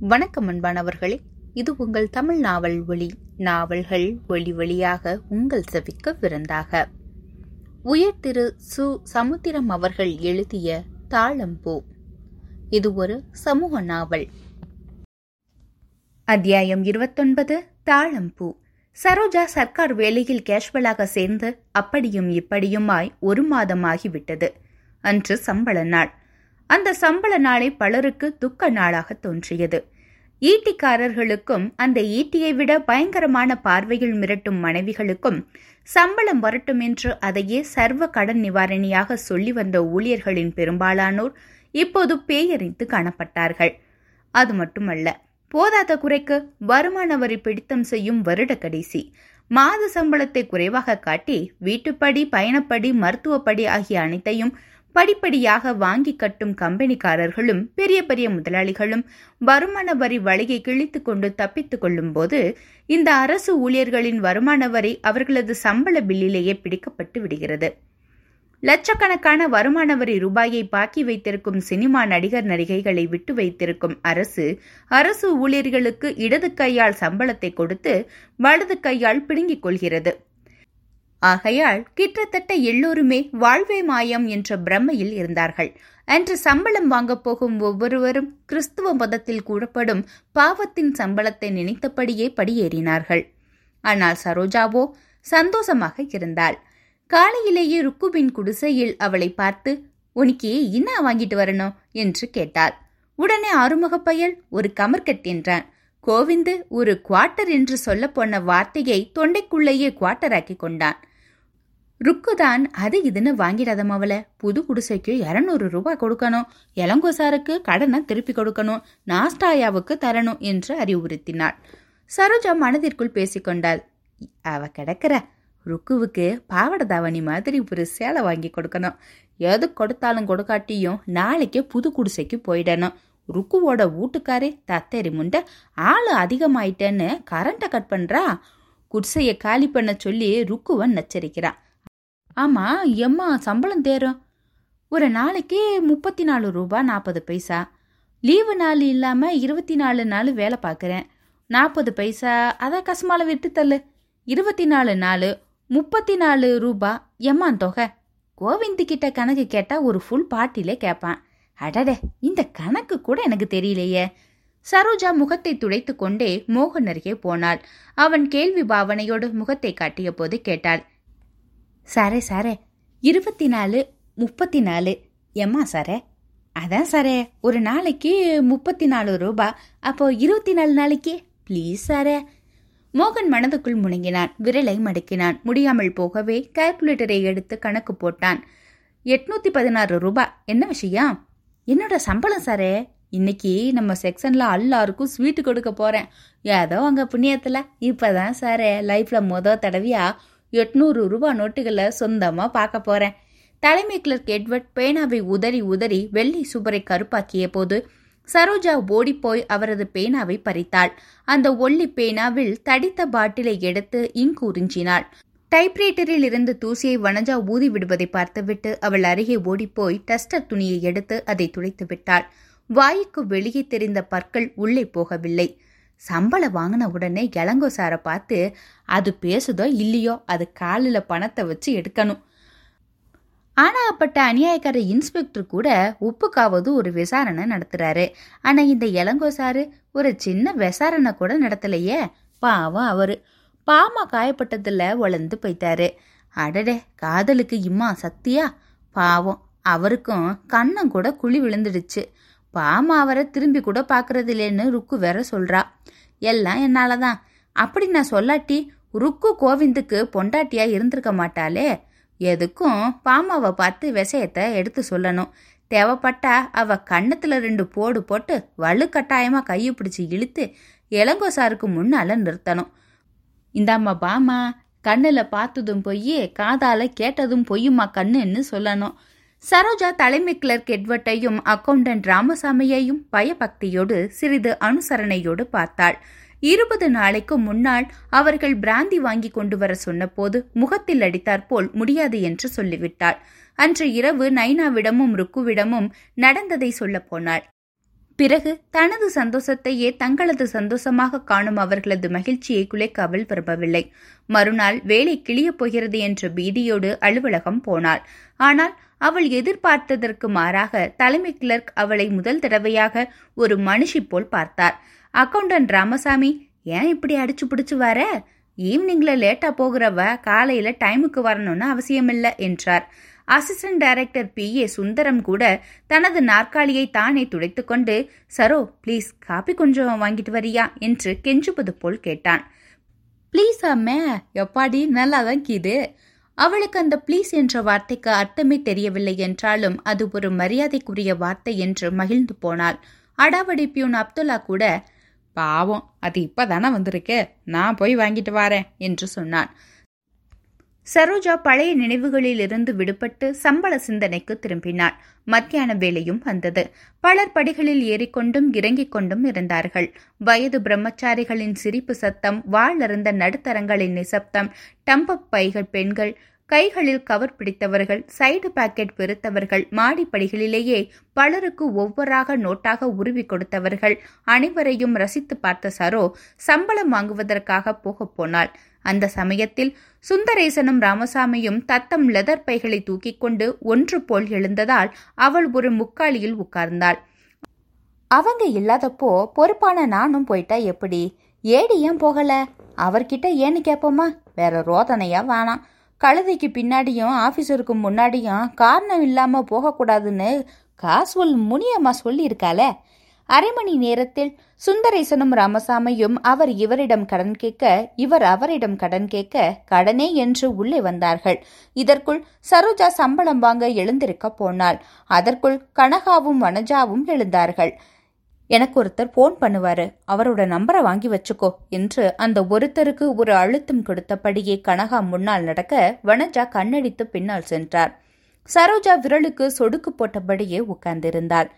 வணக்கம் அன்பானவர்களே. இது உங்கள் தமிழ் நாவல் ஒளி நாவல்கள் ஒளி வழியாக உங்கள் செவிக்க விருந்தாக. உயர் திரு சு. சமுத்திரம் அவர்கள் எழுதிய தாளம்பூ. இது ஒரு சமூக நாவல். அத்தியாயம் இருபத்தொன்பது தாளம்பூ. சரோஜா சர்க்கார் வேலையில் கேஷுவலாக சேர்ந்து அப்படியும் இப்படியுமாய் ஒரு மாதமாகிவிட்டது. அன்று சம்பள நாள். அந்த சம்பள நாளை பலருக்கு துக்க நாளாக தோன்றியது. ஈட்டிக்காரர்களுக்கும் அந்த ஈட்டியை விட பயங்கரமான பார்வையில் மிரட்டும் மனைவிகளுக்கும் சம்பளம் வரட்டும் என்று அதையே சர்வ கடன் நிவாரணியாக சொல்லி வந்த ஊழியர்களின் பெரும்பாலானோர் இப்போது பேயறிந்து காணப்பட்டார்கள். அது மட்டுமல்ல போதாத குறைக்கு வருமான வரி பிடித்தம் செய்யும் வருட கடைசி மாத சம்பளத்தை குறைவாக காட்டி வீட்டுப்படி பயணப்படி மருத்துவப்படி ஆகிய அனைத்தையும் படிப்படியாக வாங்கி கட்டும் கம்பெனிக்காரர்களும் பெரிய பெரிய முதலாளிகளும் வருமான வரி வழியை கிழித்து கொண்டு தப்பித்துக் கொள்ளும் போது இந்த அரசு ஊழியர்களின் வருமான வரி அவர்களது சம்பள பில்லிலேயே பிடிக்கப்பட்டு விடுகிறது. லட்சக்கணக்கான வருமான வரி ரூபாயை பாக்கி வைத்திருக்கும் சினிமா நடிகர் நடிகைகளை விட்டு வைத்திருக்கும் அரசு அரசு ஊழியர்களுக்கு இடது கையால் சம்பளத்தை கொடுத்து வலது கையால் பிடுங்கிக் கொள்கிறது. ஆகையால் கிட்டத்தட்ட எல்லோருமே வாழ்வே மாயம் என்ற பிரம்மையில் இருந்தார்கள். அன்று சம்பளம் வாங்கப் போகும் ஒவ்வொருவரும் கிறிஸ்துவ மதத்தில் கூடப்படும் பாவத்தின் சம்பளத்தை நினைத்தபடியே படியேறினார்கள். ஆனால் சரோஜாவோ சந்தோஷமாக இருந்தாள். காலையிலேயே ருக்குவின் குடிசையில் அவளை பார்த்து உனக்கு என்ன வாங்கிட்டு வரணும்? என்று கேட்டாள். உடனே ஆறுமுக பயல் ஒரு கமர்கட் என்றான் கோவிந்து ஒரு குவார்ட்டர் என்று சொல்ல போன வார்த்தையை தொண்டைக்குள்ளேயே குவார்ட்டராக்கி கொண்டான். ருக்குதான் அது இதுன்னு வாங்கிடாதம் அவள. புது குடிசைக்கு இருநூறு ரூபாய் கொடுக்கணும். இளங்கோசாருக்கு கடனை திருப்பி கொடுக்கணும். நாஸ்டாயாவுக்கு தரணும் என்று அறிவுறுத்தினாள். சரோஜா மனதிற்குள் பேசிக்கொண்டாள் அவ கிடக்கிற ருக்குவுக்கு பாவட தாவணி மாதிரி ஒரு சேலை வாங்கி கொடுக்கணும். எது கொடுத்தாலும் கொடுக்காட்டியும் நாளைக்கு புது குடிசைக்கு போயிடணும். ருக்குவோட வீட்டுக்காரே தத்தேரி முண்ட ஆள் அதிகமாயிட்டேன்னு கரண்ட்டை கட் பண்றா? குடிசைய காலி பண்ண சொல்லி ருக்குவன் நச்சரிக்கிறான் ஆமா எம்மா சம்பளம் தேரும் ஒரு நாளைக்கு முப்பத்தி நாலு ரூபா நாற்பது பைசா. லீவு நாள் இல்லாம இருபத்தி நாலு நாள் வேலை பார்க்குறேன் நாற்பது பைசா அதான் கசுமால விட்டு தள்ளு. இருபத்தி நாலு நாள் முப்பத்தி நாலு ரூபா. எம்மான் தொகை? கோவிந்து கிட்ட கணக்கு கேட்டா ஒரு ஃபுல் பாட்டிலே கேட்பான் அடடே இந்த கணக்கு கூட எனக்கு தெரியலையே. சரோஜா முகத்தை துடைத்து கொண்டே மோகன் அருகே போனாள். அவன் கேள்வி பாவனையோடு முகத்தை காட்டிய போது கேட்டாள். சாரே சாரே இருபத்தி நாலு முப்பத்தி நாலு எம்மா சாரே? அதான் சாரே ஒரு நாளைக்கு முப்பத்தி நாலு ரூபா. அப்போ இருபத்தி நாலு நாளைக்கு? ப்ளீஸ் சாரே. மோகன் மனதுக்குள் முணங்கினான் விரலை மடக்கினான். முடியாமல் போகவே கால்குலேட்டரை எடுத்து கணக்கு போட்டான். எட்நூத்தி பதினாறு ரூபா. என்ன விஷயம்? என்னோட சம்பளம் சாரே? இன்னைக்கு நம்ம செக்ஷன்ல எல்லாருக்கும் ஸ்வீட்டு கொடுக்க போறேன். ஏதோ அங்க புண்ணியத்துல. இப்பதான் சாரே லைஃப்ல முத தடவையா எட்நூறு ரூபா நோட்டுகளை சொந்தமா பார்க்க போறேன். தலைமை கிளர்க் எட்வர்ட் பேனாவை உதறி உதறி வெள்ளை சுவரை கருப்பாக்கிய போது சரோஜா ஓடிப்போய் அவரது பேனாவை பறித்தாள். அந்த ஒல்லி பேனாவில் தடித்த பாட்டிலை எடுத்து இங்கு உறிஞ்சினாள். டைப்ரைட்டரில் இருந்து தூசியை வனஜா ஊதி விடுவதை பார்த்துவிட்டு அவள் அருகே ஓடிப்போய் டஸ்டர் துணியை எடுத்து அதை துடைத்து விட்டாள். வாய்க்கு வெளியே தெரிந்த பற்கள் உள்ளே போகவில்லை. சம்பளம் வாங்கின உடனே இளங்கோ சாரை பார்த்து அது பேசுதோ இல்லையோ? அது காலில் பணத்தை வச்சு எடுக்கணும். ஆனாப்பட்ட அநியாயக்கார இன்ஸ்பெக்டர் கூட உப்புக்காவது ஒரு விசாரணை நடத்துறாரு. ஆனா இந்த இளங்கோ சாரு ஒரு சின்ன விசாரணை கூட நடத்தலையே. பாவம் அவரு. பாமா காயப்பட்டதில் வளர்ந்து போயிட்டாரு. அடடே காதலுக்கு இம்மா சத்தியா பாவம் அவருக்கும் கண்ணம் கூட குழி விழுந்துடுச்சு. பாமா அவரை திரும்பி கூட பார்க்கறது இல்லைன்னு ருக்கு வேற சொல்றா. எல்லாம் என்னாலதான். அப்படி நான் சொல்லாட்டி ருக்கு கோவிந்துக்கு பொண்டாட்டியா இருந்திருக்க மாட்டாளே. எதுக்கும் பாமாவை பார்த்து விஷயத்த எடுத்து சொல்லணும். தேவைப்பட்டா அவ கண்ணத்துல ரெண்டு போடு போட்டு வலுக்கட்டாயமா கையை பிடிச்சி இழுத்து இளங்கோசாருக்கு முன்னால நிறுத்தணும். இந்தாம்மா பாமா கண்ணில் பார்த்ததும் பொய் காதால கேட்டதும் பொய்யுமா கண்ணுன்னு சொல்லணும். சரோஜா தலைமை கிளர்க் எட்வர்ட்டையும் அக்கவுண்டன்ட் ராமசாமியையும் பயபக்தியோடு சிறிது அனுசரணையோடு பார்த்தாள். இருபது நாளைக்கு முன்னால் அவர்கள் பிராந்தி வாங்கி கொண்டு வர சொன்னபோது முகத்தில் அடித்தாற்போல் முடியாது என்று சொல்லிவிட்டாள். அன்று இரவு நைனாவிடமும் ருக்குவிடமும் நடந்ததை சொல்லப் போனாள். பிறகு தனது சந்தோஷத்தையே தங்களது சந்தோஷமாக காணும் அவர்களது மகிழ்ச்சியை குலைக்க அவள் விரும்பவில்லை. மறுநாள் வேலை கிளியப் போகிறது என்ற பீதியோடு அலுவலகம் போனாள். ஆனால் அவள் எதிர்பார்த்ததற்கு மாறாக தலைமை கிளர்க் அவளை முதல் தடவையாக ஒரு மனுஷி போல் பார்த்தார். அக்கவுண்டன்ட் ராமசாமி ஏன் இப்படி அடிச்சு பிடிச்சு வர? ஈவினிங்ல லேட்டா போகிறவ காலையில டைமுக்கு வரணும்னு அவசியமில்லை என்றார். Assistant director P A Sundaram கூட தனது நாற்காலியை தானே துடைத்துக்கொண்டு சரோ ப்ளீஸ் காப்பி கொஞ்சம் வாங்கிட்டு வரியா? என்று கெஞ்சுவது போல் கேட்டான். ப்ளீஸ் அம்மே எப்பாடி நல்லா தான் கீது. அவளுக்கு அந்த ப்ளீஸ் என்ற வார்த்தைக்கு அர்த்தமே தெரியவில்லை என்றாலும் அது ஒரு மரியாதைக்குரிய வார்த்தை என்று மகிழ்ந்து போனாள். அடாவடி பியூன் அப்துல்லா கூட பாவம் அது இப்பதானே வந்திருக்கு? நான் போய் வாங்கிட்டு வாரேன் என்று சொன்னான். சரோஜா பழைய நினைவுகளில் இருந்து விடுபட்டு சம்பள சிந்தனைக்கு திரும்பினாள். மத்தியான வேலையும் வந்தது. பலர் படிகளில் ஏறிக்கொண்டும் இறங்கிக் கொண்டும் இருந்தார்கள். வயது பிரம்மச்சாரிகளின் சிரிப்பு சத்தம் வாழ்ந்த நடுத்தரங்களின் நிசப்தம் டம்பப் பைகள் பெண்கள் கைகளில் கவர் பிடித்தவர்கள் சைடு பாக்கெட் பெருத்தவர்கள் மாடிப்படிகளிலேயே பலருக்கு ஒவ்வொராக நோட்டாக உருவி கொடுத்தவர்கள் அனைவரையும் ரசித்து பார்த்த சரோ சம்பளம் வாங்குவதற்காக போகப் போனாள். அந்த சமயத்தில் சுந்தரேசனும் ராமசாமியும் தத்தம் லெதர் பைகளை தூக்கிக் கொண்டு ஒன்று போல் எழுந்ததால் அவள் ஒரு முக்காலியில் உட்கார்ந்தாள். அவங்க இல்லாதப்போ பொறுப்பான நானும் போயிட்டா எப்படி? ஏடி ஏன் போகல? அவர்கிட்ட ஏன்னு கேட்போமா வேற ரோதனையா வேணாம் கழுதைக்கு பின்னாடியும் ஆஃபீஸருக்கு முன்னாடியும் காரணம் இல்லாம போகக்கூடாதுன்னு காசுவல் முனியம்மா சொல்லியிருக்காளே. அரை மணி நேரத்தில் சுந்தரேசனும் ராமசாமியும் அவர் இவரிடம் கடன் கேட்க இவர் அவரிடம் கடன் கேட்க கடனே என்று உள்ளே வந்தார்கள். இதற்குள் சரோஜா சம்பளம் வாங்க எழுந்திருக்க போனாள். அதற்குள் கனகாவும் வனஜாவும் எழுந்தார்கள். எனக்கு ஒருத்தர் போன் பண்ணுவாரு. அவரோட நம்பரை வாங்கி வச்சுக்கோ என்று அந்த ஒருத்தருக்கு ஒரு அழுத்தம் கொடுத்தபடியே கனகா முன்னால் நடக்க வனஜா கண்ணடித்து பின்னால் சென்றார். சரோஜா விரலுக்கு சொடுக்கு போட்டபடியே உட்கார்ந்திருந்தாள்.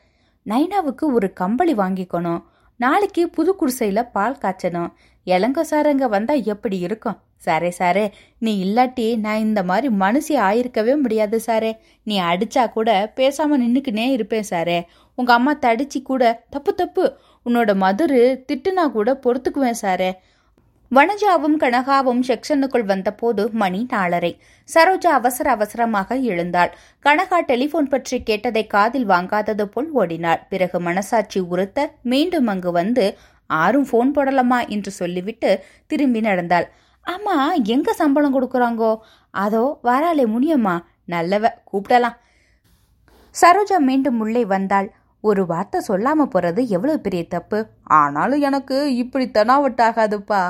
நைனாவுக்கு ஒரு கம்பளி வாங்கிக்கணும். நாளைக்கு புது குடிசையில பால் காய்ச்சணும். இளங்க சாரங்க வந்தா எப்படி இருக்கும்? சாரே சாரே நீ இல்லாட்டி நான் இந்த மாதிரி மனுஷி ஆயிருக்கவே முடியாது சாரே. நீ அடிச்சா கூட பேசாம நின்னுக்குனே இருப்பேன் சாரே. உங்க அம்மா தடிச்சு கூட தப்பு தப்பு. உன்னோட மதுரு திட்டுனா கூட பொறுத்துக்குவேன் சாரே. வனஜாவும் கனகாவும் செக்ஷனுக்குள் வந்தபோது மணி நாலரை. சரோஜா அவசர அவசரமாக எழுந்தாள். கனகா டெலிபோன் பற்றி கேட்டதை காதில் வாங்காதது போல் ஓடினாள். பிறகு மனசாட்சி உறுத்த மீண்டும் அங்கு வந்து ஆரும் போன் போடலாமா என்று சொல்லிவிட்டு திரும்பி நடந்தாள். ஆமா எங்க சம்பளம் கொடுக்குறாங்கோ? அதோ வராளே முனியம்மா நல்லவ கூப்பிடலாம். சரோஜா மீண்டும் உள்ளே வந்தாள். ஒரு வார்த்தை சொல்லாம போறது எவ்வளவு பெரிய தப்பு? ஆனாலும் எனக்கு இப்படி தெனாவட்டாகாதுப்பா.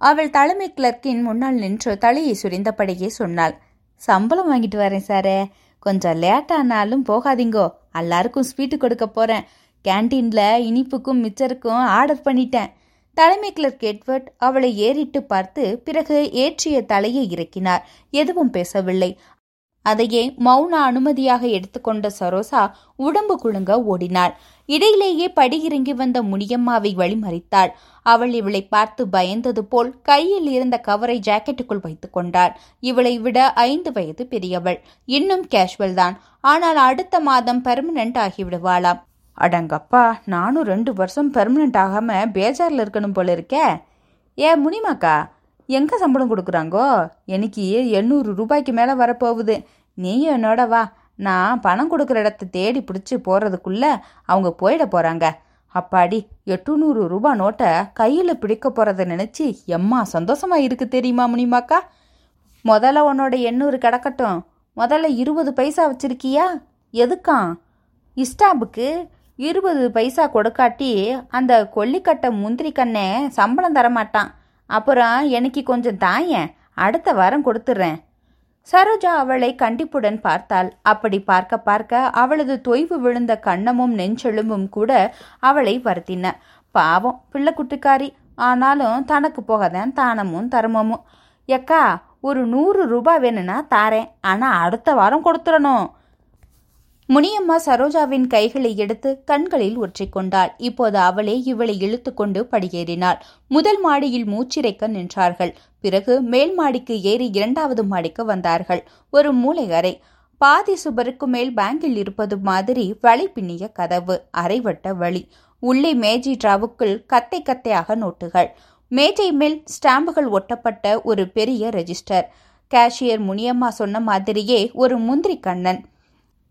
அவள் தலைமை கிளர்க்கின் முன்னால் நின்று தலையை சுரிந்தபடியே சொன்னாள். சம்பளம் வாங்கிட்டு வரேன் சாரே. கொஞ்சம் லேட்டானாலும் போகாதீங்கோ. எல்லாருக்கும் ஸ்வீட்டு கொடுக்க போறேன். கேன்டீன்ல இனிப்புக்கும் மிச்சருக்கும் ஆர்டர் பண்ணிட்டேன். தலைமை கிளர்க் எட்வர்ட் அவளை ஏறிட்டு பார்த்து பிறகு ஏற்றிய தலையை இறக்கினார். எதுவும் பேசவில்லை. அதையே மௌன அனுமதியாக எடுத்துக்கொண்ட சரோசா உடம்பு குழுங்க ஓடினாள். இடையிலேயே படியிறங்கி வந்த முனியம்மாவை வழிமறித்தாள். அவள் இவளை பார்த்து பயந்தது போல் கையில் இருந்த கவரை ஜாக்கெட்டுக்குள் வைத்துக் கொண்டாள். இவளை விட ஐந்து வயது பெரியவள். இன்னும் கேஷுவல் தான். ஆனால் அடுத்த மாதம் பெர்மனன்ட் ஆகிவிடுவாளாம். அடங்கப்பா நானும் ரெண்டு வருஷம் பெர்மனன்ட் ஆகாம பேஜார்ல இருக்கணும் போல இருக்கே. ஏ முனிமாக்கா எங்க சம்பளம் கொடுக்குறாங்கோ? எனக்கு எண்ணூறு ரூபாய்க்கு மேல வரப்போகுது. நீயும் என்னோட வா. நான் பணம் கொடுக்குற இடத்த தேடி பிடிச்சி போகிறதுக்குள்ளே அவங்க போயிட போகிறாங்க அப்பாடி எட்டுநூறு ரூபா நோட்டை கையில் பிடிக்க போகிறத நினச்சி எம்மா சந்தோஷமாக இருக்கு தெரியுமா முனிமாக்கா? முதல்ல உன்னோட எண்ணூறு கிடக்கட்டும். முதல்ல இருபது பைசா வச்சிருக்கியா? எதுக்கான் இஸ்டாம்புக்கு இருபது பைசா கொடுக்காட்டி அந்த கொல்லிக்கட்டை முந்திரி கண்ணே சம்பளம் தரமாட்டான். அப்புறம் எனக்கு கொஞ்சம் தாயேன். அடுத்த வாரம் கொடுத்துட்றேன் சரோஜா அவளை கண்டிப்புடன் பார்த்தாள். அப்படி பார்க்க பார்க்க அவளது தொய்வு விழுந்த கண்ணமும் நெஞ்செலும்பும் கூட அவளை வருத்தின. பாவம் பிள்ளை குட்டிக்காரி. ஆனாலும் தனக்கு போகதான் தானமும் தர்மமும். எக்கா ஒரு நூறு ரூபாய் வேணும்னா தாரேன். ஆனா அடுத்த வாரம் கொடுத்துடணும். முனியம்மா சரோஜாவின் கைகளை எடுத்து கண்களில் ஒற்றிக்கொண்டாள். இப்போது அவளே இவளை இழுத்துக்கொண்டு படியேறினாள். முதல் மாடியில் மூச்சிறைக்க நின்றார்கள். பிறகு மேல் மாடிக்கு ஏறி இரண்டாவது மாடிக்கு வந்தார்கள். ஒரு மூளை அறை. பாதி சுபருக்கு மேல் பேங்கில் இருப்பது மாதிரி வழி பின்னிய கதவு. அரைவட்ட வழி. உள்ளே மேஜை டிராவுக்குள் கத்தை கத்தையாக நோட்டுகள். மேஜை மேல் ஸ்டாம்புகள் ஒட்டப்பட்ட ஒரு பெரிய ரெஜிஸ்டர். கேஷியர் முனியம்மா சொன்ன மாதிரியே ஒரு முந்திரி கண்ணன்.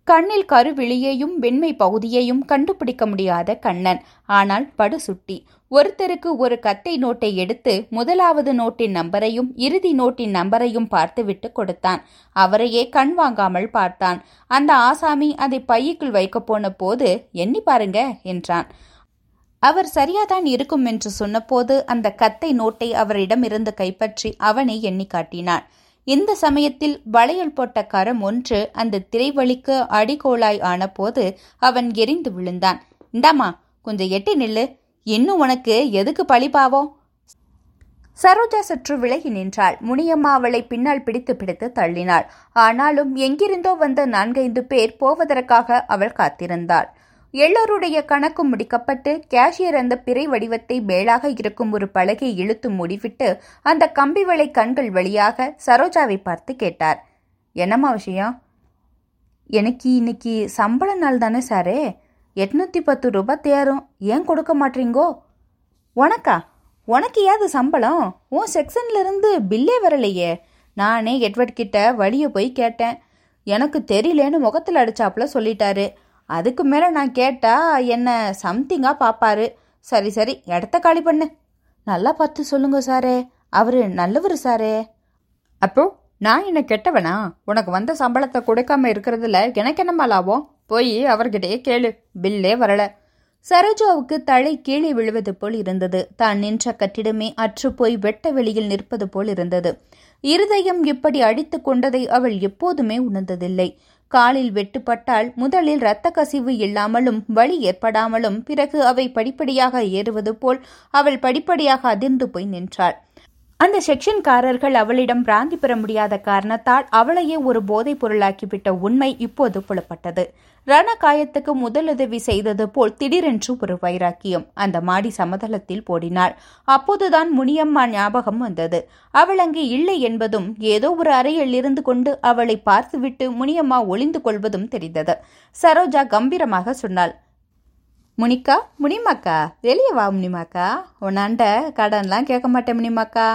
கண்ணில் கருவிழியையும் வெண்மை பகுதியையும் கண்டுபிடிக்க முடியாத கண்ணன். ஆனால் படு சுட்டி. ஒருத்தருக்கு ஒரு கத்தை நோட்டை எடுத்து முதலாவது நோட்டின் நம்பரையும் இறுதி நோட்டின் நம்பரையும் பார்த்துவிட்டு கொடுத்தான். அவரையே கண் வாங்காமல் பார்த்தான். அந்த ஆசாமி அதை பையுக்குள் வைக்கப் போன போது எண்ணி பாருங்க என்றான். அவர் சரியாதான் இருக்கும் என்று சொன்னபோது அந்த கத்தை நோட்டை அவரிடமிருந்து கைப்பற்றி அவனை எண்ணி காட்டினான். இந்த சமயத்தில் வளையல் போட்ட கரம் ஒன்று அந்த திரைவழிக்கு அடிகோளாய் ஆனபோது அவன் எரிந்து விழுந்தான். இந்தாமா கொஞ்சம் எட்டி நில்லு. இன்னும் உனக்கு எதுக்கு பழிபாவம் சரோஜா சற்று விலகி நின்றாள். முனியம்மா அவளை பின்னால் பிடித்து பிடித்து தள்ளினாள். ஆனாலும் எங்கிருந்தோ வந்த நான்கைந்து பேர் போவதற்காக அவள் காத்திருந்தாள். எல்லோருடைய கணக்கு முடிக்கப்பட்டு கேஷியர் அந்த பிறை வடிவத்தை மேலாக இருக்கும் ஒரு பலகை இழுத்து முடிவிட்டு அந்த கம்பி வளை கண்கள் வழியாக சரோஜாவை பார்த்து கேட்டார். என்னம்மா விஷயம்? எனக்கு இன்னைக்கு சம்பள நாள் தானே சாரே. எட்நூத்தி பத்து ரூபாய் தேரும். ஏன் கொடுக்க மாட்டீங்கோ? உனக்கா? உனக்கு ஏது சம்பளம்? உன் செக்ஷன்லேருந்து பில்லே வரலையே. நானே எட்வர்ட் கிட்ட வழியை போய் கேட்டேன். எனக்கு தெரியலேன்னு முகத்தில் அடிச்சாப்புல சொல்லிட்டாரு. அதுக்கு மேலே நான் கேட்டால் என்ன சம்திங்காக பார்ப்பாரு சரி சரி இடத்த காலி பண்ணு. நல்லா பார்த்து சொல்லுங்க சாரே. அவர் நல்லவர் சாரே. அப்போ நான் என்ன கெட்டவனா? உனக்கு வந்த சம்பளத்தை கொடுக்காம இருக்கிறதுல எனக்கு என்னம்மா லாபம்? போய் அவர்கிட்டயே கேளு. பில்லே வரல. சரோஜாவுக்கு தலை கீழே விழுவது போல் இருந்தது. தான் நின்ற கட்டிடமே அற்று போய் வெட்ட வெளியில் நிற்பது போல் இருந்தது. இருதயம் இப்படி அடித்து கொண்டதை அவள் எப்போதுமே உணர்ந்ததில்லை. காலில் வெட்டுப்பட்டால் முதலில் இரத்த கசிவு இல்லாமலும் வலி ஏற்படாமலும் பிறகு அவை படிப்படியாக ஏறுவது போல் அவள் படிப்படியாக அதிர்ந்து போய் நின்றாள். அந்த செக்ஷன்காரர்கள் அவளிடம் பிராந்தி பெற முடியாத காரணத்தால் அவளையே ஒரு போதைப் பொருளாக்கிவிட்ட உண்மை இப்போது புலப்பட்டது. ரணகாயத்துக்கு முதலுதவி செய்தது போல் திடீரென்று ஒரு வைராக்கியம். அந்த மாடி சமதளத்தில் போடினாள். அப்போதுதான் முனியம்மா ஞாபகம் வந்தது. அவள் அங்கே இல்லை என்பதும் ஏதோ ஒரு அறையில் இருந்து கொண்டு அவளை பார்த்துவிட்டு முனியம்மா ஒளிந்து கொள்வதும் தெரிந்தது. சரோஜா கம்பீரமாக சொன்னாள் முனிக்கா முனிமாக்கா வெளியே வா முனிமாக்கா. உன்னாண்ட கடன்லாம் கேட்க மாட்டேன் முனிமாக்கா.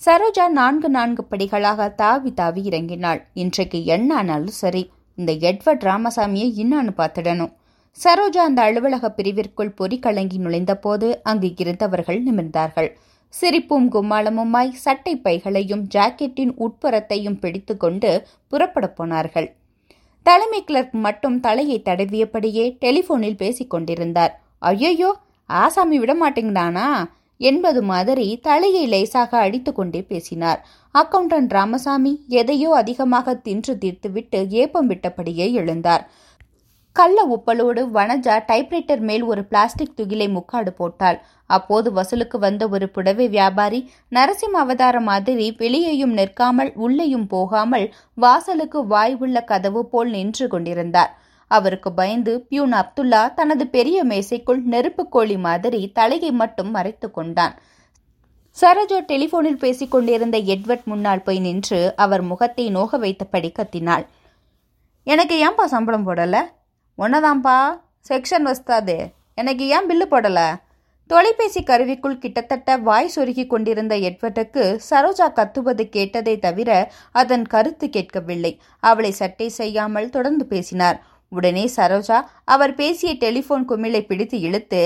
சரோஜா நான்கு நான்கு படிகளாக தாவி தாவி இறங்கினாள். இன்றைக்கு என்ன ஆனாலும் சரி. இந்த எட்வர்ட் ராமசாமியை இன்னான்னு பார்த்துடணும். சரோஜா அந்த அலுவலக பிரிவிற்குள் பொறி கலங்கி நுழைந்தபோது அங்கு இருந்தவர்கள் நிமிர்ந்தார்கள். சிரிப்பும் கும்மாளமுமாய் சட்டை பைகளையும் ஜாக்கெட்டின் உட்புறத்தையும் பிடித்துக்கொண்டு புறப்படப் போனார்கள். தலைமை கிளர்க் மட்டும் தலையை தடவியபடியே டெலிபோனில் பேசிக் கொண்டிருந்தார். ஐயையோ ஆசாமி விட மாட்டேங்கிறானா என்பது மாதிரி தலையை லேசாக அடித்துக்கொண்டே பேசினார். அக்கவுண்டன்ட் ராமசாமி எதையோ அதிகமாக தின்று தீர்த்துவிட்டு ஏப்பம் விட்டபடியே எழுந்தார். கள்ள உப்பலோடு வனஜா டைப்ரைட்டர் மேல் ஒரு பிளாஸ்டிக் துகிலை முக்காடு போட்டாள். அப்போது வசூலுக்கு வந்த ஒரு புடவை வியாபாரி நரசிம்ம அவதார மாதிரி வெளியேயும் நிற்காமல் உள்ளேயும் போகாமல் வாசலுக்கு வாய் உள்ள கதவு போல் நின்று கொண்டிருந்தார். அவருக்கு பயந்து பியூன் அப்துல்லா தனது பெரிய மேசைக்குள் நெருப்பு கோழி மாதிரி தலையை மட்டும் மறைத்து கொண்டான். சரோஜோ டெலிபோனில் பேசிக் கொண்டிருந்த எட்வர்ட் முன்னால் போய் நின்று அவர் முகத்தை நோக வைத்தபடி கத்தினாள் எனக்கு ஏன்பா சம்பளம் போடல? ஒன்னதாம்பா செக்ஷன் வஸ்தாது எனக்கு ஏன் பில்லு போடல? தொலைபேசி கருவிக்குள் கிட்டத்தட்ட வாய் சொருகி கொண்டிருந்த எட்வர்டுக்கு சரோஜா கத்துவது கேட்டதை தவிர அதன் கருத்து கேட்கவில்லை. அவளை சட்டை செய்யாமல் தொடர்ந்து பேசினார். உடனே சரோஜா அவர் பேசிய டெலிஃபோன் குமிழை பிடித்து இழுத்து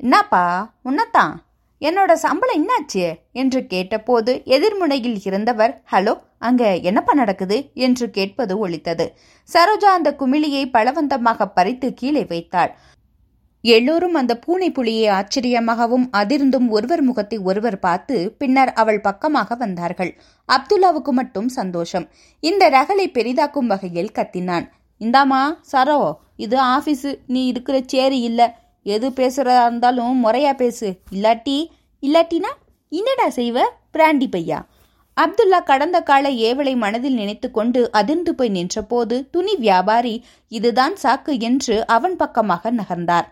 என்னப்பா உன்னத்தான்? என்னோட சம்பளம் என்னாச்சு? என்று கேட்டபோது எதிர்முனையில் இருந்தவர் ஹலோ அங்க என்னப்பா நடக்குது? என்று கேட்பது ஒழித்தது. சரோஜா அந்த குமிழியை பலவந்தமாக பறித்து கீழே வைத்தாள். எல்லோரும் அந்த பூனை புலியை ஆச்சரியமாகவும் அதிர்ந்தும் ஒருவர் முகத்தை ஒருவர் பார்த்து பின்னர் அவள் பக்கமாக வந்தார்கள். அப்துல்லாவுக்கு மட்டும் சந்தோஷம். இந்த ரகளை பெரிதாக்கும் வகையில் கத்தினான். இந்தாமா சரோ இது ஆஃபீஸு நீ இருக்கிற சேரி இல்லை. எது பேசுகிறதா இருந்தாலும் முறையாக பேசு. இல்லாட்டி இல்லாட்டினா என்னடா செய்வ? பிராண்டி பையா. அப்துல்லா கடந்த கால ஏவலை மனதில் நினைத்து கொண்டு அதிர்ந்து போய் நின்றபோது துணி வியாபாரி இதுதான் சாக்கு என்று அவன் பக்கமாக நகர்ந்தார்.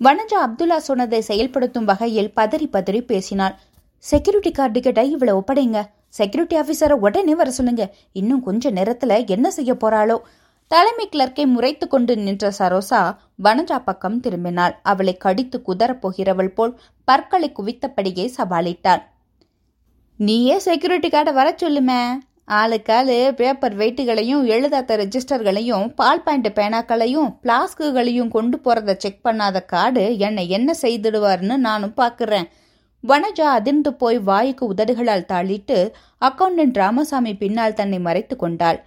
வனஜா அப்துல்லா சொன்னதை செயல்படுத்தும் வகையில் பதறி பதறி பேசினாள். செக்யூரிட்டி கார்டு கேட்டா இவ்வளவு ஒப்படைங்க. செக்யூரிட்டி ஆபீசரை உடனே வர சொல்லுங்க. இன்னும் கொஞ்ச நேரத்துல என்ன செய்ய போறாளோ? தலைமை கிளர்க்கை முறைத்து கொண்டு நின்ற சரோசா வனஜா பக்கம் திரும்பினாள். அவளை கடித்து குதறப் போகிறவள் போல் பற்களை குவித்தபடியே சவாலிட்டாள். நீயே செக்யூரிட்டி கார்டை வர சொல்லுமே. ஆளுக்காலு பேப்பர் வெயிட்டுகளையும் எழுதாத ரெஜிஸ்டர்களையும் பால் பாயிண்ட் பேனாக்களையும் பிளாஸ்குகளையும் கொண்டு போறத செக் பண்ணாத கார்டு என்னை என்ன செய்திடுவார்னு நானும் பார்க்குறேன் வனஜா அதிர்ந்து போய் வாய்க்கு உதடுகளால் தாளிட்டு அக்கவுண்டன்ட் ராமசாமி பின்னால் தன்னை மறைத்து கொண்டாள்.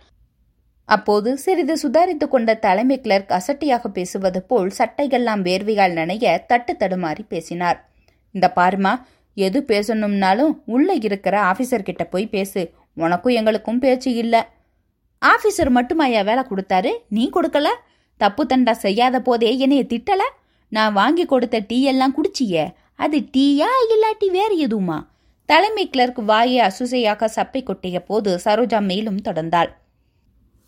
அப்போது சிறிது சுதாரித்து கொண்ட தலைமை கிளர்க் அசட்டியாக பேசுவது போல் சட்டைகள்லாம் வேர்வையால் நனைய தட்டு தடுமாறி பேசினார். இந்த பாருமா எது பேசணும்னாலும் உள்ள இருக்கிற ஆபீசர் கிட்ட போய் பேசு உனக்கும் எங்களுக்கும் பேச்சு இல்ல. ஆபீசர் மட்டுமாயா வேலை கொடுத்தாரு? நீ கொடுக்கல? தப்பு தண்டா செய்யாத போதே என்னைய திட்டல? நான் வாங்கி கொடுத்த டீ எல்லாம் குடிச்சியே அது டீயா இல்லாட்டி வேறு எதுவுமா? தலைமை கிளர்க் வாயை அசுசையாக சப்பை கொட்டிய போது சரோஜா மேலும் தொடர்ந்தாள்.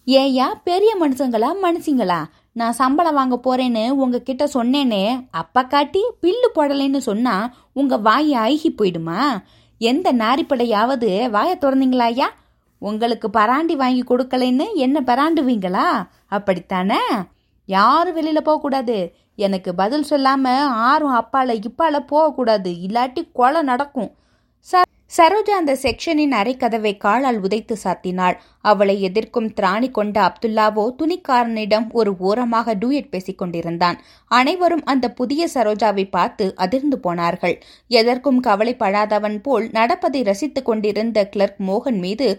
ஏயா பெரிய மனுஷங்களா மனுஷங்களா? நான் சம்பளம் வாங்க போறேன்னு உங்ககிட்ட சொன்னேனே அப்ப காட்டி பில்லு போடலைன்னு சொன்னா உங்க வாயை அழுகி போயிடுமா? எந்த நாரிப்படையாவது வாயை திறந்தீங்களா ஐயா? உங்களுக்கு பராண்டி வாங்கி கொடுக்கலைன்னு என்ன பராண்டுவீங்களா? அப்படித்தானே? யாரும் வெளியில போகக்கூடாது. எனக்கு பதில் சொல்லாம ஆறும் அப்பால இப்பால போகக்கூடாது. இல்லாட்டி கொலை நடக்கும். சரோஜா அந்த செக்ஷனின் அரைக்கதவை காலால் உதைத்து சாத்தினாள். அவளை எதிர்க்கும் திராணி கொண்ட அப்துல்லாவோ துணிக்காரனிடம் ஒரு ஓரமாக டூயட் பேசிக் கொண்டிருந்தான். அனைவரும் அந்த புதிய சரோஜாவை பார்த்து அதிர்ந்து போனார்கள். எதற்கும் கவலைப்படாதவன் போல் நடப்பதை ரசித்துக் கொண்டிருந்த கிளர்க் மோகன் மீது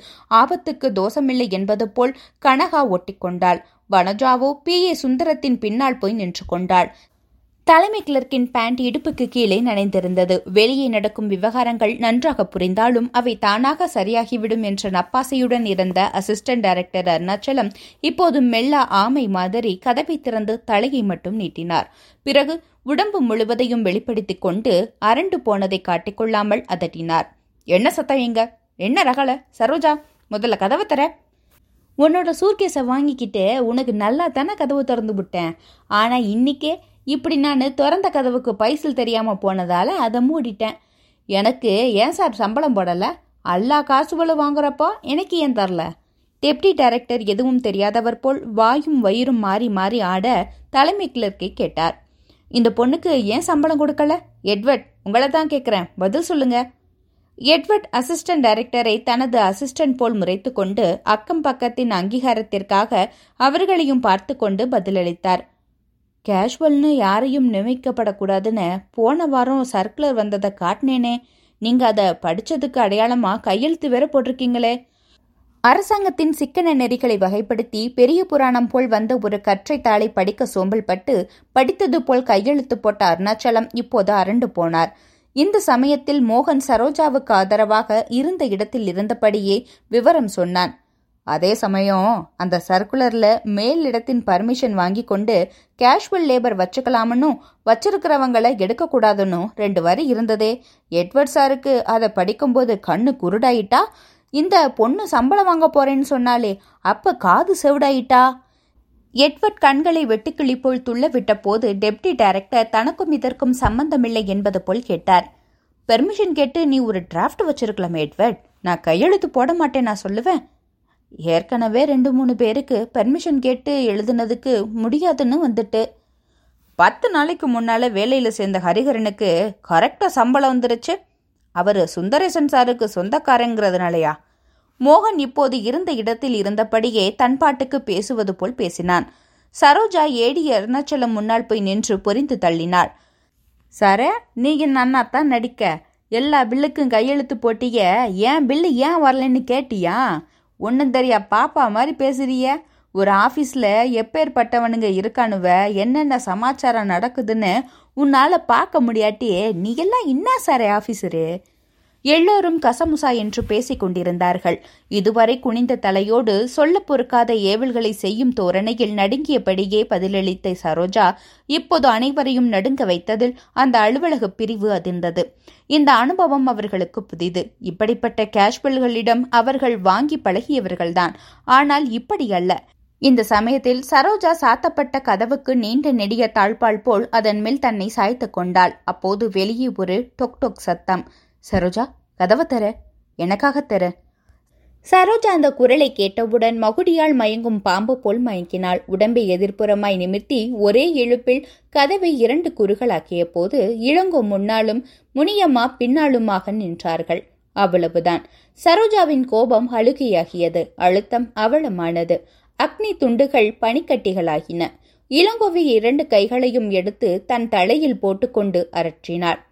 ஆபத்துக்கு தோஷமில்லை என்பது போல் கனகா ஒட்டிக்கொண்டாள் வனஜாவோ பி ஏ சுந்தரத்தின் பின்னால் போய் நின்று கொண்டாள். தலைமை கிளர்க்கின் பேண்ட் இடுப்புக்கு கீழே நனைந்திருந்தது. வெளியே நடக்கும் விவகாரங்கள் நன்றாக புரிந்தாலும் அவை தானாக சரியாகிவிடும் என்ற நப்பாசையுடன் இருந்த அசிஸ்டன்ட் டைரக்டர் அருணாச்சலம் இப்போது மெல்ல ஆமை மாதிரி கதவை திறந்து தலையை மட்டும் நீட்டினார். பிறகு உடம்பு முழுவதையும் வெளிப்படுத்திக் கொண்டு அரண்டு போனதை காட்டிக்கொள்ளாமல் அதட்டினார். என்ன சத்தம் எங்க என்ன ரகல? சரோஜா முதல்ல கதவை தர உன்னோட சூர்கேஸை வாங்கிக்கிட்டு உனக்கு நல்லா தானே கதவு திறந்து விட்டேன். ஆனா இன்னைக்கே இப்படி நான் திறந்த கதவுக்கு பைசல் தெரியாமல் போனதால் அதை மூடிட்டேன். எனக்கு ஏன் சார் சம்பளம் போடலை? எல்லா காசுகளும் வாங்குறப்போ எனக்கு ஏன் தரல? டெப்டி டைரக்டர் எதுவும் தெரியாதவர் போல் வாயும் வயிறும் மாறி மாறி ஆட தலைமை கிளர்க்கை கேட்டார். இந்த பொண்ணுக்கு ஏன் சம்பளம் கொடுக்கல? எட்வர்ட் உங்களை தான் கேட்குறேன் பதில் சொல்லுங்க. எட்வர்ட் அசிஸ்டன்ட் டைரக்டரை தனது அசிஸ்டன்ட் போல் முறைத்து கொண்டு அக்கம் பக்கத்தின் அங்கீகாரத்திற்காக அவர்களையும் பார்த்து கொண்டு பதிலளித்தார். கேஷுவல்னு யாரையும் நியமிக்கப்படக்கூடாதுன்னு போன வாரம் சர்க்குலர் வந்ததை காட்டினேனே. நீங்க அதை படிச்சதுக்கு அடையாளமா கையெழுத்து வேற போட்டிருக்கீங்களே. அரசாங்கத்தின் சிக்கன நெறிகளை வகைப்படுத்தி பெரிய புராணம் போல் வந்த ஒரு கற்றை தாளை படிக்க சோம்பல் பட்டு படித்தது போல் கையெழுத்து போட்ட அருணாச்சலம் இப்போது அரண்டு போனார். இந்த சமயத்தில் மோகன் சரோஜாவுக்கு ஆதரவாக இருந்த இடத்தில் இருந்தபடியே விவரம் சொன்னான். அதே சமயம் அந்த சர்க்குலர்ல மேல் இடத்தின் பர்மிஷன் வாங்கி கொண்டு கேஷுவல் லேபர் வச்சுக்கலாமன்னு வச்சிருக்கிறவங்களை எடுக்கக்கூடாதுன்னு ரெண்டு வரி இருந்ததே. எட்வர்ட் சாருக்கு அதை படிக்கும்போது கண்ணு குருடாயிட்டா? இந்த பொண்ணு சம்பளம் வாங்க போறேன்னு சொன்னாலே அப்ப காது செவிடாயிட்டா? எட்வர்ட் கண்களை வெட்டுக்கிளி போல் துள்ள விட்ட போது டெப்டி டைரக்டர் தனக்கும் இதற்கும் சம்பந்தமில்லை என்பது போல் கேட்டார். பெர்மிஷன் கேட்டு நீ ஒரு டிராஃப்ட் வச்சிருக்கலாம் எட்வர்ட். நான் கையெழுத்து போட மாட்டேன் நான் சொல்லுவேன். ஏற்கனவே ரெண்டு மூணு பேருக்கு பெர்மிஷன் கேட்டு எழுதுனதுக்கு முடியாதுன்னு வந்துட்டு. பத்து நாளைக்கு முன்னால வேலையில் சேர்ந்த ஹரிஹரனுக்கு கரெக்டாக சம்பளம் வந்துருச்சு. அவர் சுந்தரேசன் சாருக்கு சொந்தக்காரங்கிறதுனாலயா? மோகன் இப்போது இருந்த இடத்தில் இருந்தபடியே தன் பாட்டுக்கு பேசுவது போல் பேசினான். சரோஜா ஏடி அருணாச்சலம் முன்னால் போய் நின்று பொறிந்து தள்ளினாள். நீங்கள் நீங்க தான் நடிக்க. எல்லா பில்லுக்கும் கையெழுத்து போட்டிய ஏன் பில்லு ஏன் வரலன்னு கேட்டியா? ஒன்றும் தெரியா பாப்பா மாதிரி பேசுறிய. ஒரு ஆஃபீஸில் எப்பேற்பட்டவனுங்க இருக்கானுவ என்னென்ன சமாச்சாரம் நடக்குதுன்னு உன்னால் பார்க்க முடியாட்டி நீ எல்லாம் என்ன சாரே ஆஃபீஸரு எல்லோரும் கசமுசா என்று பேசிக் கொண்டிருந்தார்கள். இதுவரை குனிந்த தலையோடு சொல்ல பொறுக்காத ஏவல்களை செய்யும் தோரணையில் நடுங்கியபடியே பதிலளித்த சரோஜா இப்போது அனைவரையும் நடுங்க வைத்ததில் அந்த அலுவலக பிரிவு அதிர்ந்தது. இந்த அனுபவம் அவர்களுக்கு புதிது. இப்படிப்பட்ட கேஷ்வல்களிடம் அவர்கள் வாங்கி பழகியவர்கள்தான். ஆனால் இப்படி அல்ல. இந்த சமயத்தில் சரோஜா சாத்தப்பட்ட கதவுக்கு நீண்ட நெடிய தாழ்பால் போல் அதன் மேல் தன்னை சாய்த்து கொண்டாள். அப்போது வெளியே ஒரு டொக் டொக் சத்தம். சரோஜா கதவை தர. எனக்காக தர. சரோஜா அந்த குரலை கேட்டவுடன் மகுடியால் மயங்கும் பாம்பு போல் மயங்கினாள். உடம்பை எதிர்ப்புறமாய் நிமிர்த்தி ஒரே இழுப்பில் கதவை இரண்டு குறுகளாக்கிய போது இளங்கோ முன்னாலும் முனியம்மா பின்னாலுமாக நின்றார்கள். அவ்வளவுதான். சரோஜாவின் கோபம் அழுகையாகியது. அழுத்தம் அவலமானது. அக்னி துண்டுகள் பனிக்கட்டிகளாகின. இளங்கோவை இரண்டு கைகளையும் எடுத்து தன் தலையில் போட்டுக்கொண்டு அரற்றினாள்.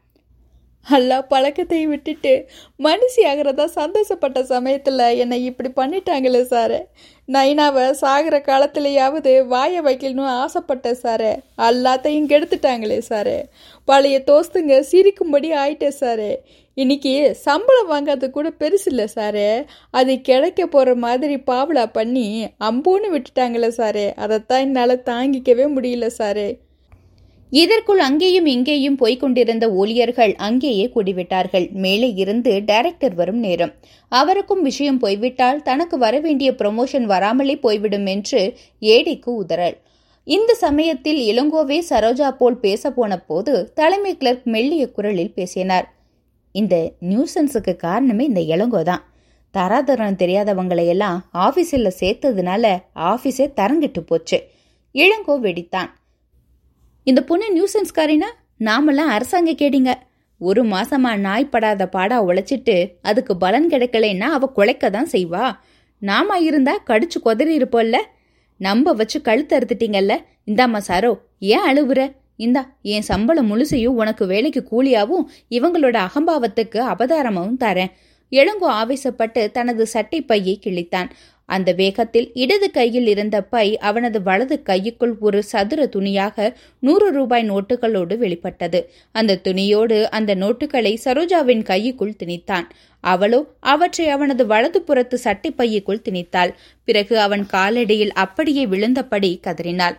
அல்லா பழக்கத்தை விட்டுட்டு மனுஷி ஆகிறதா சந்தோஷப்பட்ட சமயத்தில் என்னை இப்படி பண்ணிட்டாங்களே சாரு. நைனாவை சாகிற காலத்திலேயாவது வாயை வைக்கணும்னு ஆசைப்பட்டேன் சாரு. எல்லாத்தையும் கெடுத்துட்டாங்களே சாரு. பழைய தோஸ்துங்க சிரிக்கும்படி ஆயிட்டே சாரு. இன்னைக்கு சம்பளம் வாங்கிறது கூட பெருசு இல்லை சாரு. அது கிடைக்க போகிற மாதிரி பாவலா பண்ணி அம்புன்னு விட்டுட்டாங்களே சாரு. அதைத்தான் என்னால் தாங்கிக்கவே முடியல சாரு. இதற்குள் அங்கேயும் இங்கேயும் போய்க் கொண்டிருந்த ஊழியர்கள் அங்கேயே கூடிவிட்டார்கள். மேலே இருந்து டைரக்டர் வரும் நேரம். அவருக்கும் விஷயம் போய்விட்டால் தனக்கு வரவேண்டிய ப்ரமோஷன் வராமலே போய்விடும் என்று ஏடிக்கு உதறல். இந்த சமயத்தில் இளங்கோவே சரோஜா போல் பேச போன போது தலைமை கிளர்க் மெல்லிய குரலில் பேசினார். இந்த நியூசன்ஸுக்கு காரணமே இந்த இளங்கோ தான் தராதரம் தெரியாதவங்களை எல்லாம் ஆபீஸில் சேர்த்ததுனால ஆபீஸே தரங்கிட்டு போச்சு. இளங்கோ வெடித்தான். இந்த பொண்ணு நியூசன்ஸ்காரினா நாமெல்லாம் அரசாங்க கேடிங்க. ஒரு மாசமா நாய் படாத பாடா உழைச்சிட்டு அதுக்கு பலன் கிடைக்கலைன்னா அவ குலைக்க தான் செய்வா. நாம இருந்தா கடிச்சு கொதறி இருப்போம்ல நம்ப வச்சு கழுத்து அறுத்துட்டீங்கல்ல. இந்தாம்மா சாரோ ஏன் அழுவுற? இந்தா என் சம்பளம் முழுசையும் உனக்கு வேலைக்கு கூலியாவும் இவங்களோட அகம்பாவத்துக்கு அபதாரமாவும் தரேன். இளங்கோ ஆவேசப்பட்டு தனது சட்டை பையை கிழித்தான். அந்த வேகத்தில் இடது கையில் இருந்த பை அவனது வலது கையுக்குள் ஒரு சதுர துணியாக நூறு ரூபாய் நோட்டுகளோடு வெளிப்பட்டது. அந்த துணியோடு அந்த நோட்டுகளை சரோஜாவின் கையுக்குள் திணித்தான். அவளோ அவற்றை அவனது வலது புறத்து சட்டை பையுக்குள் திணித்தாள். பிறகு அவன் காலடியில் அப்படியே விழுந்தபடி கதறினாள்.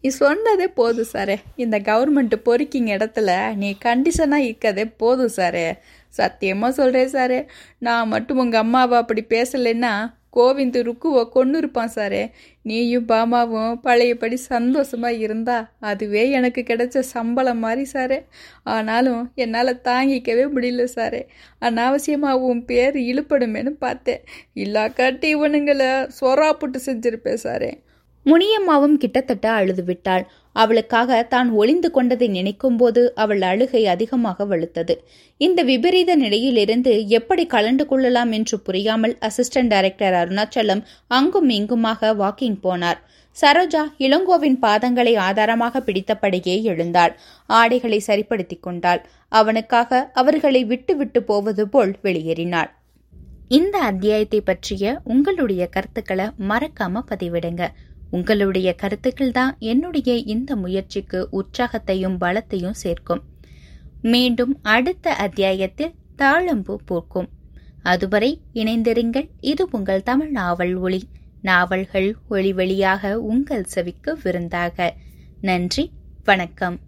நீ சொன்னதே போதும் சாரே. இந்த கவர்மெண்ட் பொறுக்கிங்க இடத்துல நீ கண்டிஷனாக இருக்கதே போதும் சாரே. சத்தியமாக சொல்கிறேன் சார். நான் மட்டும் உங்கள் அம்மாவை அப்படி பேசலைன்னா கோவிந்த் ருக்குவை கொண்டு இருப்பான் சாரே. நீயும் பாமாவும் பழையபடி சந்தோஷமாக இருந்தா அதுவே எனக்கு கிடைச்ச சம்பளம் மாதிரி சாரே. ஆனாலும் என்னால் தாங்கிக்கவே முடியல சாரே. அனாவசியமாக உன் பேர் இழுப்படுமேனு பார்த்தேன். இல்லா கட்டி இவனுங்களை சொராப்புட்டு செஞ்சிருப்பேன் சாரே. முனியம்மாவும் கிட்டத்தட்ட அழுது விட்டாள். அவளுக்காக தான் ஒளிந்து கொண்டதை நினைக்கும்போது அவள் அழுகை அதிகமாக வலுத்தது. இந்த விபரீத நிலையிலிருந்து எப்படி கலந்து கொள்ளலாம் என்று புரியாமல் அசிஸ்டன்ட் டைரக்டர் அருணாச்சலம் அங்கும் இங்குமாக வாக்கிங் போனார். சரோஜா இளங்கோவின் பாதங்களை ஆதாரமாக பிடித்தபடியே எழுந்தாள். ஆடைகளை சரிப்படுத்திக் கொண்டாள். அவனுக்காக அவர்களை விட்டு விட்டு போவது போல் வெளியேறினாள். இந்த அத்தியாயத்தை பற்றிய உங்களுடைய கருத்துக்களை மறக்காம பதிவிடுங்க. உங்களுடைய கருத்துக்கள் தான் என்னுடைய இந்த முயற்சிக்கு உற்சாகத்தையும் பலத்தையும் சேர்க்கும். மீண்டும் அடுத்த அத்தியாயத்தில் தாழம்பு பூக்கும். அதுவரை இணைந்திருங்கள். இது உங்கள் தமிழ் நாவல் ஒளி. நாவல்கள் ஒளி வழியாக உங்கள் செவிக்கு விருந்தாக. நன்றி. வணக்கம்.